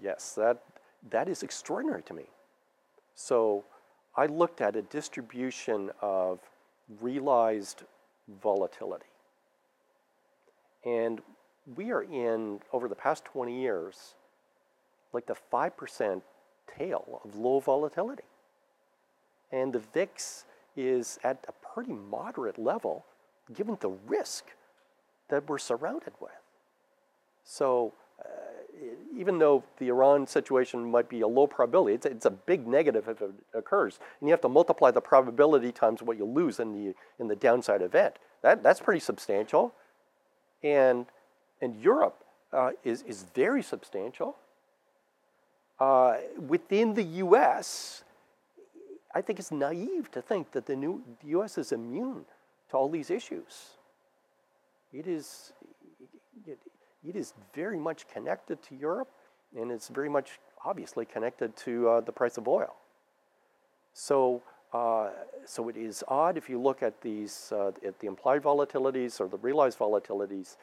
Yes, that, that is extraordinary to me. So I looked at a distribution of realized volatility. And we are in, over the past 20 years, like the 5% tail of low volatility. And the VIX is at a pretty moderate level given the risk that we're surrounded with. So even though the Iran situation might be a low probability, it's, it's a big negative if it occurs. And you have to multiply the probability times what you lose in the, in the downside event. That, that's pretty substantial. And, and Europe uh, is, is very substantial. Uh, within the US, I think it's naive to think that the, new, the US is immune to all these issues. It is, it, is very much connected to Europe, and it's very much obviously connected to uh, the price of oil. So, uh, so it is odd if you look at these, uh, at the implied volatilities or the realized volatilities,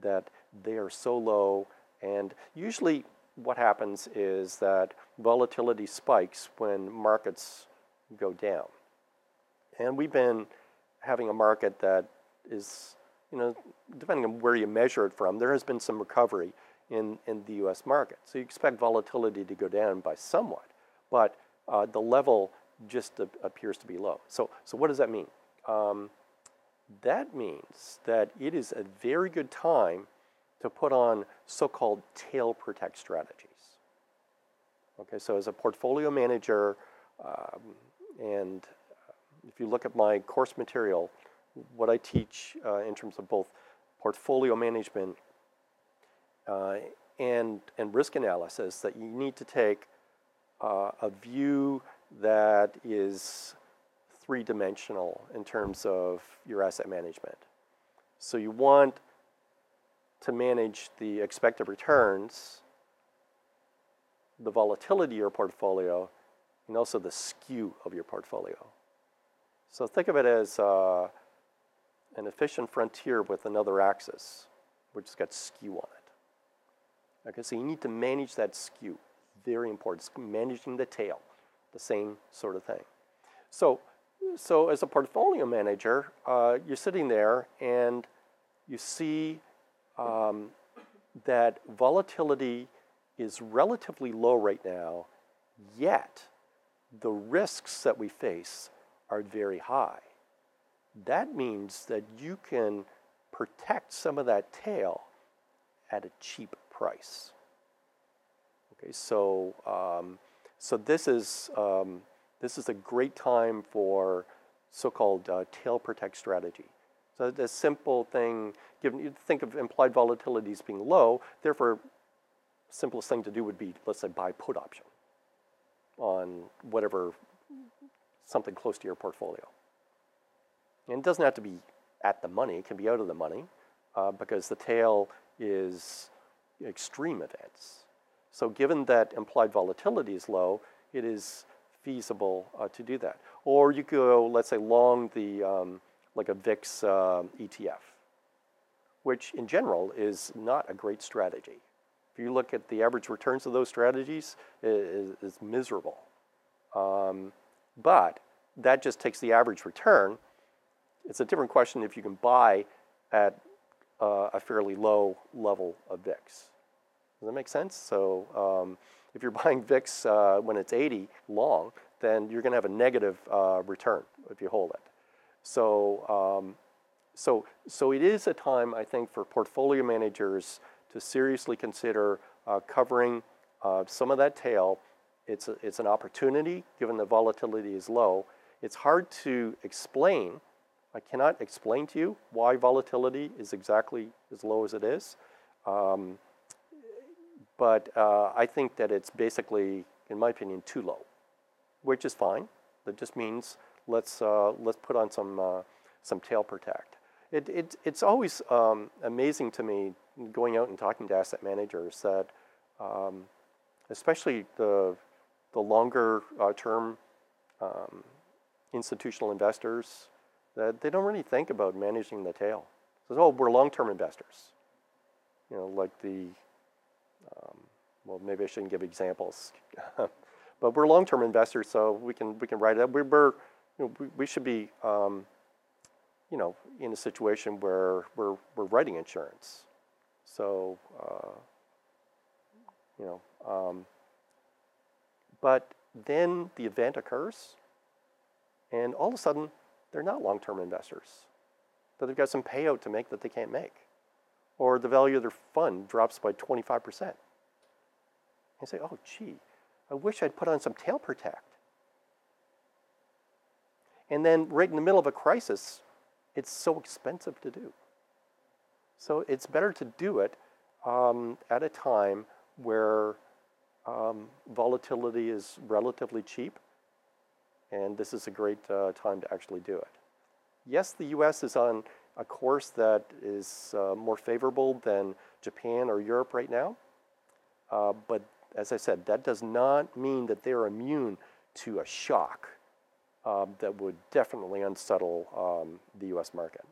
that they are so low. And usually, what happens is that volatility spikes when markets go down. And we've been having a market that is you know, depending on where you measure it from, there has been some recovery in, in the US market. So you expect volatility to go down by somewhat, but uh, the level just appears to be low. So, so what does that mean? Um, that means that it is a very good time to put on so-called tail protect strategies. Okay, so as a portfolio manager, um, and if you look at my course material, what I teach uh, in terms of both portfolio management uh, and, and risk analysis that you need to take uh, a view that is three dimensional in terms of your asset management. So you want to manage the expected returns, the volatility of your portfolio, and also the skew of your portfolio. So think of it as uh, an efficient frontier with another axis, which has got skew on it. Okay, so you need to manage that skew. Very important. It's managing the tail, the same sort of thing. So, so as a portfolio manager, uh, you're sitting there and you see um, that volatility is relatively low right now, yet the risks that we face are very high that means that you can protect some of that tail at a cheap price. Okay, so um, so this is um, this is a great time for so-called uh, tail protect strategy. So the simple thing, given you think of implied volatilities being low, therefore, simplest thing to do would be let's say buy put option on whatever something close to your portfolio. And it doesn't have to be at the money, it can be out of the money uh, because the tail is extreme events. So given that implied volatility is low, it is feasible uh, to do that. Or you go, let's say, long the, um, like a VIX uh, ETF, which in general is not a great strategy. If you look at the average returns of those strategies, it is, is miserable. Um, but that just takes the average return it's a different question if you can buy at uh, a fairly low level of VIX. Does that make sense? So um, if you're buying VIX uh, when it's 80 long, then you're going to have a negative uh, return if you hold it. So, um, so, so it is a time, I think, for portfolio managers to seriously consider uh, covering uh, some of that tail. It's, a, it's an opportunity, given the volatility is low. It's hard to explain I cannot explain to you why volatility is exactly as low as it is. Um, but uh, I think that it's basically, in my opinion, too low, which is fine. That just means let's, uh, let's put on some, uh, some tail protect. It, it, it's always um, amazing to me going out and talking to asset managers that, um, especially the, the longer uh, term um, institutional investors, that they don't really think about managing the tail. So, oh, we're long-term investors. You know, like the um, well, maybe I shouldn't give examples, but we're long-term investors, so we can we can write it up. We, we're you know, we, we should be um, you know in a situation where we're we're writing insurance, so uh, you know. Um, but then the event occurs, and all of a sudden they're not long-term investors. That they've got some payout to make that they can't make, or the value of their fund drops by 25 percent. And say, oh, gee, I wish I'd put on some tail protect. And then, right in the middle of a crisis, it's so expensive to do. So it's better to do it um, at a time where um, volatility is relatively cheap, and this is a great uh, time to actually do it. Yes, the US is on a course that is uh, more favorable than Japan or Europe right now, uh, but as I said, that does not mean that they're immune to a shock um, that would definitely unsettle um, the US market.